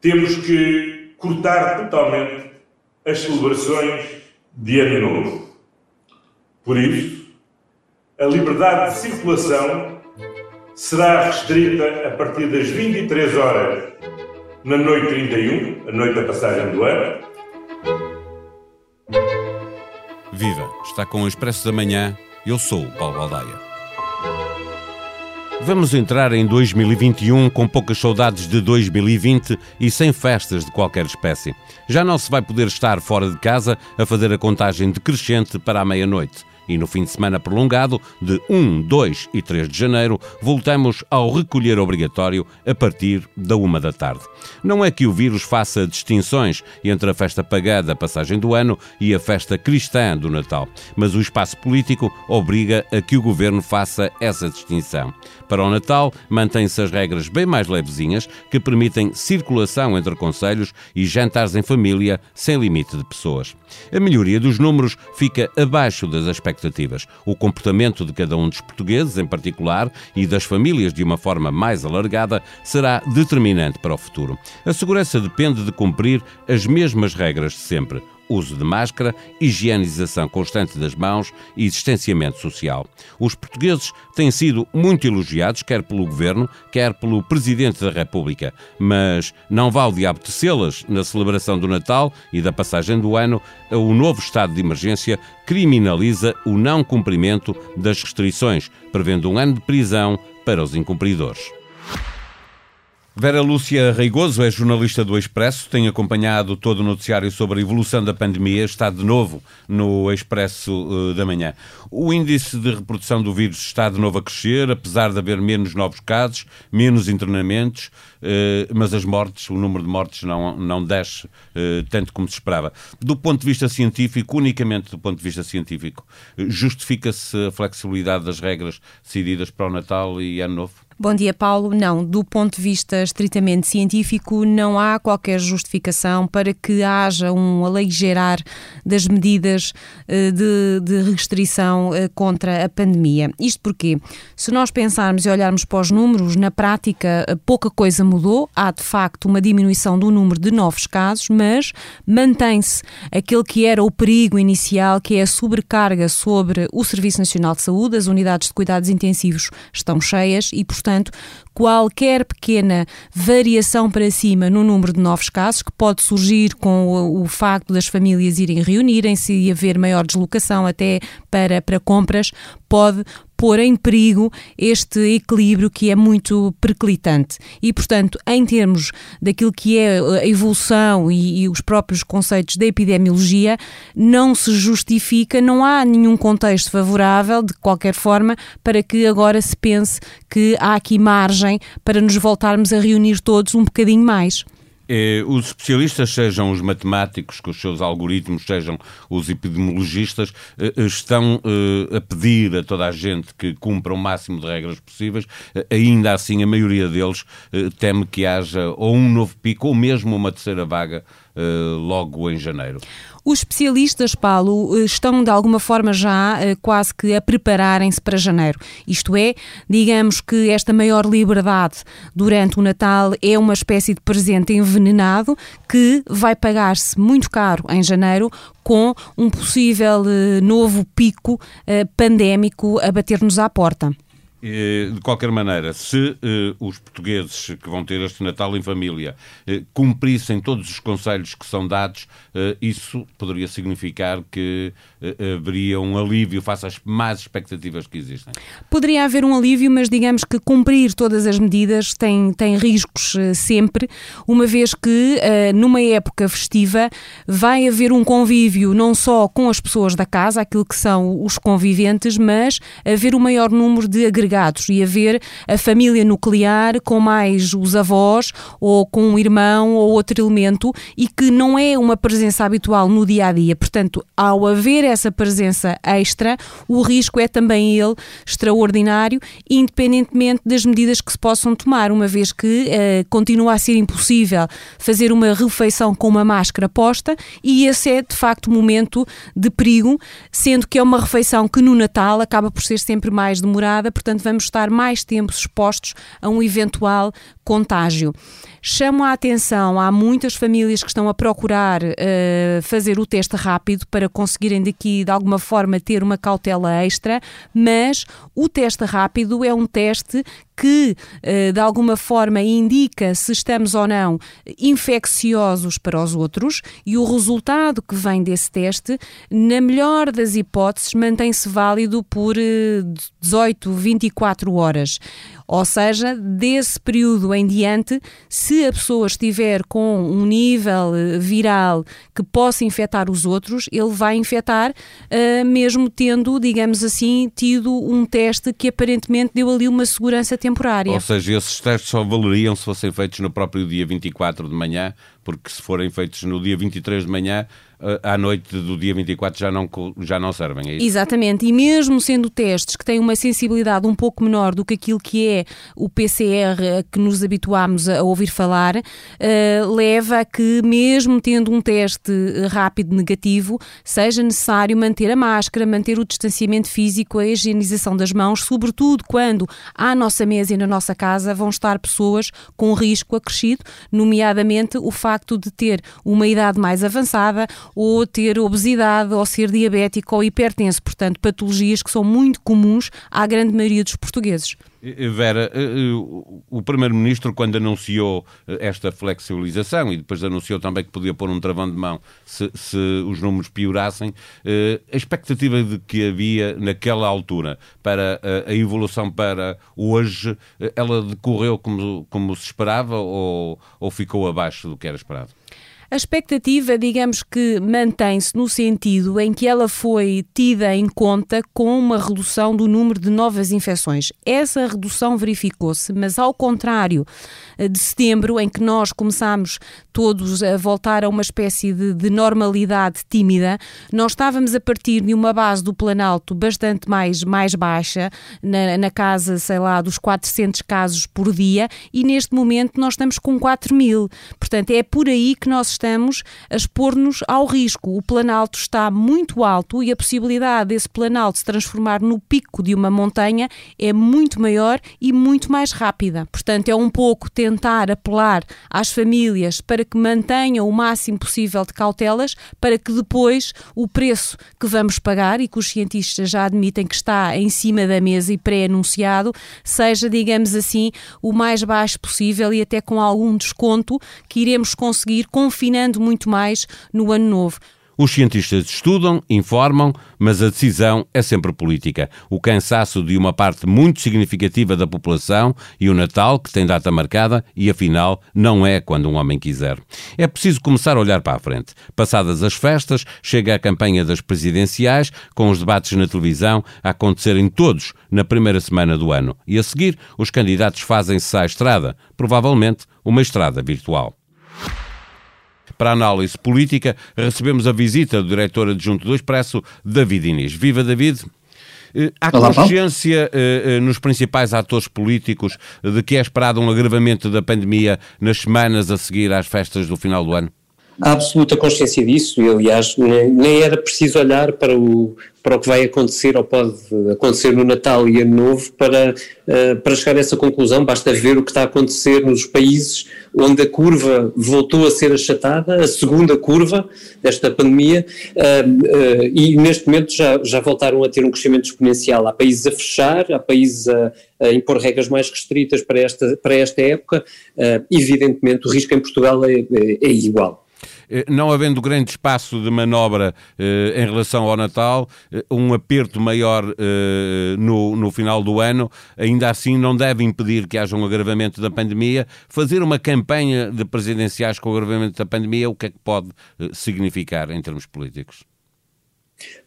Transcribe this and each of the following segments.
temos que cortar totalmente as celebrações de Ano Novo. Por isso, a liberdade de circulação será restrita a partir das 23 horas na noite 31, a noite da passagem do ano. Viva! Está com o Expresso da Manhã. Eu sou o Paulo Baldaia. Vamos entrar em 2021 com poucas saudades de 2020 e sem festas de qualquer espécie. Já não se vai poder estar fora de casa a fazer a contagem decrescente para a meia-noite e no fim de semana prolongado de 1, 2 e 3 de janeiro voltamos ao recolher obrigatório a partir da uma da tarde. Não é que o vírus faça distinções entre a festa pagã da passagem do ano e a festa cristã do Natal, mas o espaço político obriga a que o governo faça essa distinção. Para o Natal, mantêm-se as regras bem mais levezinhas que permitem circulação entre conselhos e jantares em família sem limite de pessoas. A melhoria dos números fica abaixo das expectativas. O comportamento de cada um dos portugueses, em particular, e das famílias de uma forma mais alargada, será determinante para o futuro. A segurança depende de cumprir as mesmas regras de sempre uso de máscara, higienização constante das mãos e distanciamento social. Os portugueses têm sido muito elogiados, quer pelo governo, quer pelo Presidente da República, mas não vale diabo tecê-las na celebração do Natal e da passagem do ano. O novo estado de emergência criminaliza o não cumprimento das restrições, prevendo um ano de prisão para os incumpridores. Vera Lúcia Reigoso é jornalista do Expresso, tem acompanhado todo o noticiário sobre a evolução da pandemia, está de novo no Expresso uh, da Manhã. O índice de reprodução do vírus está de novo a crescer, apesar de haver menos novos casos, menos internamentos, uh, mas as mortes, o número de mortes não, não desce uh, tanto como se esperava. Do ponto de vista científico, unicamente do ponto de vista científico, justifica-se a flexibilidade das regras decididas para o Natal e Ano Novo? Bom dia, Paulo. Não, do ponto de vista estritamente científico, não há qualquer justificação para que haja um aleigerar das medidas eh, de, de restrição eh, contra a pandemia. Isto porque, se nós pensarmos e olharmos para os números, na prática eh, pouca coisa mudou. Há, de facto, uma diminuição do número de novos casos, mas mantém-se aquele que era o perigo inicial, que é a sobrecarga sobre o Serviço Nacional de Saúde. As unidades de cuidados intensivos estão cheias e, portanto, portanto, qualquer pequena variação para cima no número de novos casos, que pode surgir com o, o facto das famílias irem reunirem-se e haver maior deslocação até para, para compras, pode pôr em perigo este equilíbrio que é muito perclitante. E, portanto, em termos daquilo que é a evolução e, e, os próprios conceitos da epidemiologia, não se justifica, não há nenhum contexto favorável, de qualquer forma, para que agora se pense que há aqui margem para nos voltarmos a reunir todos um bocadinho mais. Eh, os especialistas, sejam os matemáticos com os seus algoritmos, sejam os epidemiologistas, eh, eh, estão a pedir a toda a gente que cumpra o máximo de regras possíveis. Ainda assim, a maioria deles teme que haja ou um novo pico ou mesmo uma terceira vaga logo em janeiro. Os especialistas, Paulo, eh, estão de alguma forma já eh, quase que a prepararem-se para janeiro. Isto é, digamos que esta maior liberdade durante o Natal é uma espécie de presente envenenado que vai pagar-se muito caro em janeiro com um possível eh, novo pico pandémico a bater-nos à porta. De qualquer maneira, se eh, os portugueses que vão ter este Natal em família eh, cumprissem todos os conselhos que são dados, eh, isso poderia significar que haveria um alívio face às más expectativas que existem. Poderia haver um alívio, mas digamos que cumprir todas as medidas tem, tem riscos sempre, uma vez que numa época festiva vai haver um convívio não só com as pessoas da casa, aquilo que são os conviventes, mas haver o um maior número de agregados e haver a família nuclear com mais os avós ou com um irmão ou outro elemento e que não é uma presença habitual no dia a dia. Portanto, ao haver essa presença extra, o risco é também ele extraordinário, independentemente das medidas que se possam tomar, uma vez que uh, continua a ser impossível fazer uma refeição com uma máscara posta e esse é de facto o momento de perigo, sendo que é uma refeição que no Natal acaba por ser sempre mais demorada, portanto vamos estar mais tempo expostos a um eventual contágio. Chamo a atenção, há muitas famílias que estão a procurar uh, fazer o teste rápido para conseguirem daqui de alguma forma ter uma cautela extra, mas o teste rápido é um teste que uh, de alguma forma indica se estamos ou não infecciosos para os outros e o resultado que vem desse teste, na melhor das hipóteses, mantém-se válido por uh, 18, 24 horas. Ou seja, desse período em diante, se a pessoa estiver com um nível eh, viral que possa infectar os outros, ele vai infectar, uh, mesmo tendo, digamos assim, tido um teste que aparentemente deu ali uma segurança temporária. Ou seja, esses testes só valeriam se fossem feitos no próprio dia 24 de manhã, porque se forem feitos no dia 23 de manhã, eh, à noite do dia 24 já não, já não servem, é isso? Exatamente, e mesmo sendo testes que têm uma sensibilidade um pouco menor do que aquilo que é o PCR que nos habituámos a ouvir falar, uh, leva a que, mesmo tendo um teste rápido negativo, seja necessário manter a máscara, manter o distanciamento físico, a higienização das mãos, sobretudo quando à nossa mesa e na nossa casa vão estar pessoas com risco acrescido, nomeadamente o facto de ter uma idade mais avançada ou ter obesidade, ou ser diabético ou hipertenso, portanto, patologias que são muito comuns à grande maioria dos portugueses. Vera, eh, eh, o Primeiro-Ministro, quando anunciou eh, esta flexibilização e depois anunciou também que podia pôr um travão de mão se, se os números piorassem, a expectativa de que havia naquela altura para a evolução para hoje, ela decorreu como, como se esperava ou, ou ficou abaixo do que era esperado? esperado. A expectativa, digamos que mantém-se no sentido em que ela foi tida em conta com uma redução do número de novas infecções. Essa redução verificou-se, mas ao contrário eh, de setembro, em que nós começámos todos a voltar a uma espécie de, de normalidade tímida, nós estávamos a partir de uma base do Planalto bastante mais, mais baixa, na, na casa, sei lá, dos 400 casos por dia, e neste momento nós estamos com 4 mil. Portanto, é por aí que nós estamos a expor-nos ao risco. O Planalto está muito alto e a possibilidade desse Planalto se transformar no pico de uma montanha é muito maior e muito mais rápida. Portanto, é um pouco tentar apelar às famílias para que mantenham o máximo possível de cautelas para que depois o preço que vamos pagar e que os cientistas já admitem que está em cima da mesa e pré-anunciado seja, digamos assim, o mais baixo possível e até com algum desconto que iremos conseguir confinar refinando muito mais no ano novo. Os cientistas estudam, informam, mas a decisão é sempre política. O cansaço de uma parte muito significativa da população e o Natal, que tem data marcada, e afinal não é quando um homem quiser. É preciso começar a olhar para a frente. Passadas as festas, chega a campanha das presidenciais, com os debates na televisão a acontecerem todos na primeira semana do ano. E a seguir, os candidatos fazem-se à estrada, provavelmente uma estrada virtual. Para a análise política, recebemos a visita do diretor adjunto do Expresso, David Inês. Viva, David! Eh, há consciência eh, eh, nos principais atores políticos de que é esperado um agravamento da pandemia nas semanas a seguir às festas do final do ano? Há absoluta consciência disso e, aliás, nem, nem era preciso olhar para o, para o que vai acontecer ou pode acontecer no Natal e Ano Novo para, uh, para chegar a essa conclusão. Basta ver o que está a acontecer nos países onde a curva voltou a ser achatada, a segunda curva desta pandemia, uh, uh, e neste momento já, já voltaram a ter um crescimento exponencial. Há países a fechar, há países a, a impor regras mais restritas para esta, para esta época. evidentemente, o risco em Portugal é, é, é igual. Eh, não havendo grande espaço de manobra eh, em relação ao Natal, eh, um aperto maior no, no final do ano, ainda assim não deve impedir que haja um agravamento da pandemia. Fazer uma campanha de presidenciais com o agravamento da pandemia, o que é que pode significar em termos políticos?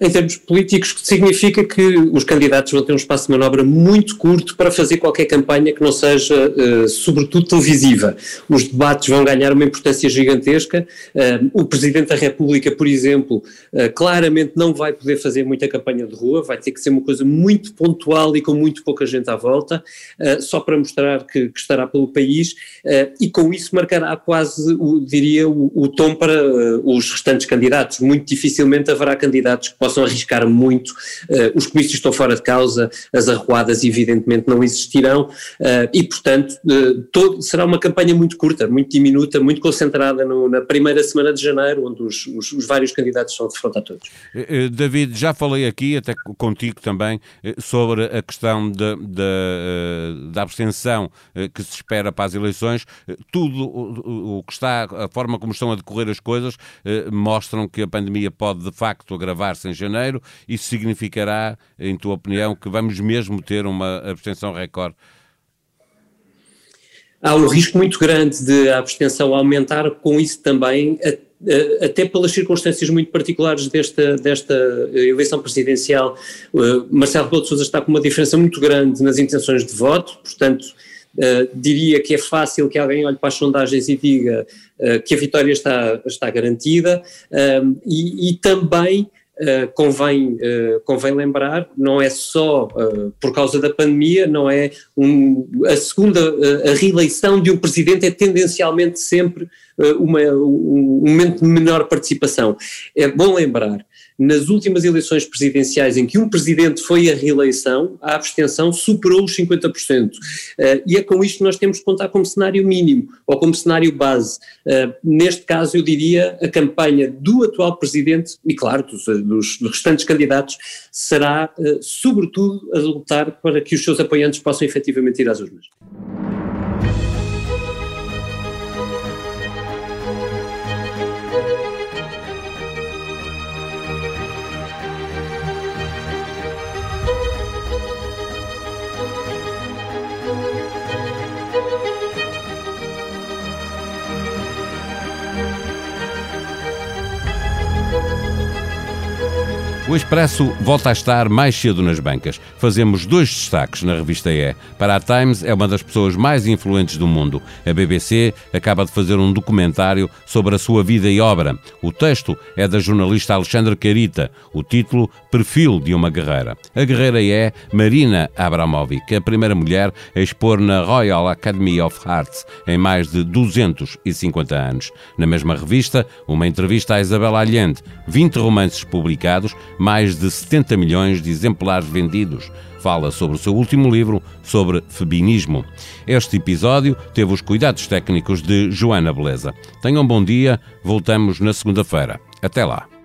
Em termos políticos, significa que os candidatos vão ter um espaço de manobra muito curto para fazer qualquer campanha que não seja, uh, sobretudo, televisiva. Os debates vão ganhar uma importância gigantesca. Uh, o Presidente da República, por exemplo, uh, claramente não vai poder fazer muita campanha de rua, vai ter que ser uma coisa muito pontual e com muito pouca gente à volta, só para mostrar que, que estará pelo país, e com isso marcará quase, o, diria, o, o tom para os restantes candidatos. Muito dificilmente haverá candidatos candidatos que possam arriscar muito. Uh, os comícios estão fora de causa, as arruadas evidentemente não existirão uh, e, portanto, uh, todo, será uma campanha muito curta, muito diminuta, muito concentrada no, na primeira semana de janeiro, onde os, os, os vários candidatos de frente a todos. David, já falei aqui, até contigo também, sobre a questão da, da, da abstenção que se espera para as eleições. Tudo o, o que está, a forma como estão a decorrer as coisas, mostram que a pandemia pode de facto em janeiro. Isso significará, em tua opinião, que vamos mesmo ter uma abstenção recorde? Há um risco muito grande de a abstenção aumentar, com isso também, até pelas circunstâncias muito particulares desta, desta eleição presidencial. Marcelo Rebelo de Sousa está com uma diferença muito grande nas intenções de voto, portanto, Uh, diria que é fácil que alguém olhe para as sondagens e diga que a vitória está, está garantida e, e, também Uh, convém, uh, convém lembrar, não é só uh, por causa da pandemia, não é um, a segunda, a reeleição de um presidente é tendencialmente sempre uma, um momento de menor participação. É bom lembrar nas últimas eleições presidenciais em que um presidente foi à reeleição, a abstenção superou os 50%. Uh, eh, e é com isto que nós temos que contar como cenário mínimo, ou como cenário base. Uh, neste caso, eu diria, a campanha do atual presidente, e claro, dos, dos, dos restantes candidatos, será, uh, sobretudo, a lutar para que os seus apoiantes possam efetivamente ir às urnas. Expresso volta a estar mais cedo nas bancas. Fazemos dois destaques na revista E. Para a Times, é uma das pessoas mais influentes do mundo. A BBC acaba de fazer um documentário sobre a sua vida e obra. O texto é da jornalista Alexandra Carita. O título, Perfil de uma Guerreira. A guerreira é Marina Abramovic, a primeira mulher a expor na Royal Academy of Arts em mais de 250 anos. Na mesma revista, uma entrevista a Isabel Allende, 20 romances publicados, mais de 70 milhões de exemplares vendidos. Fala sobre o seu último livro, sobre feminismo. Este episódio teve os cuidados técnicos de Joana Beleza. Tenham um bom dia, voltamos na segunda-feira. Até lá.